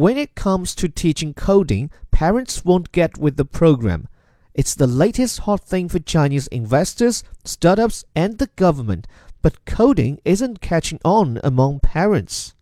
When it comes to teaching coding, parents won't get with the program. It's the latest hot thing for Chinese investors, startups, and the government, but coding isn't catching on among parents.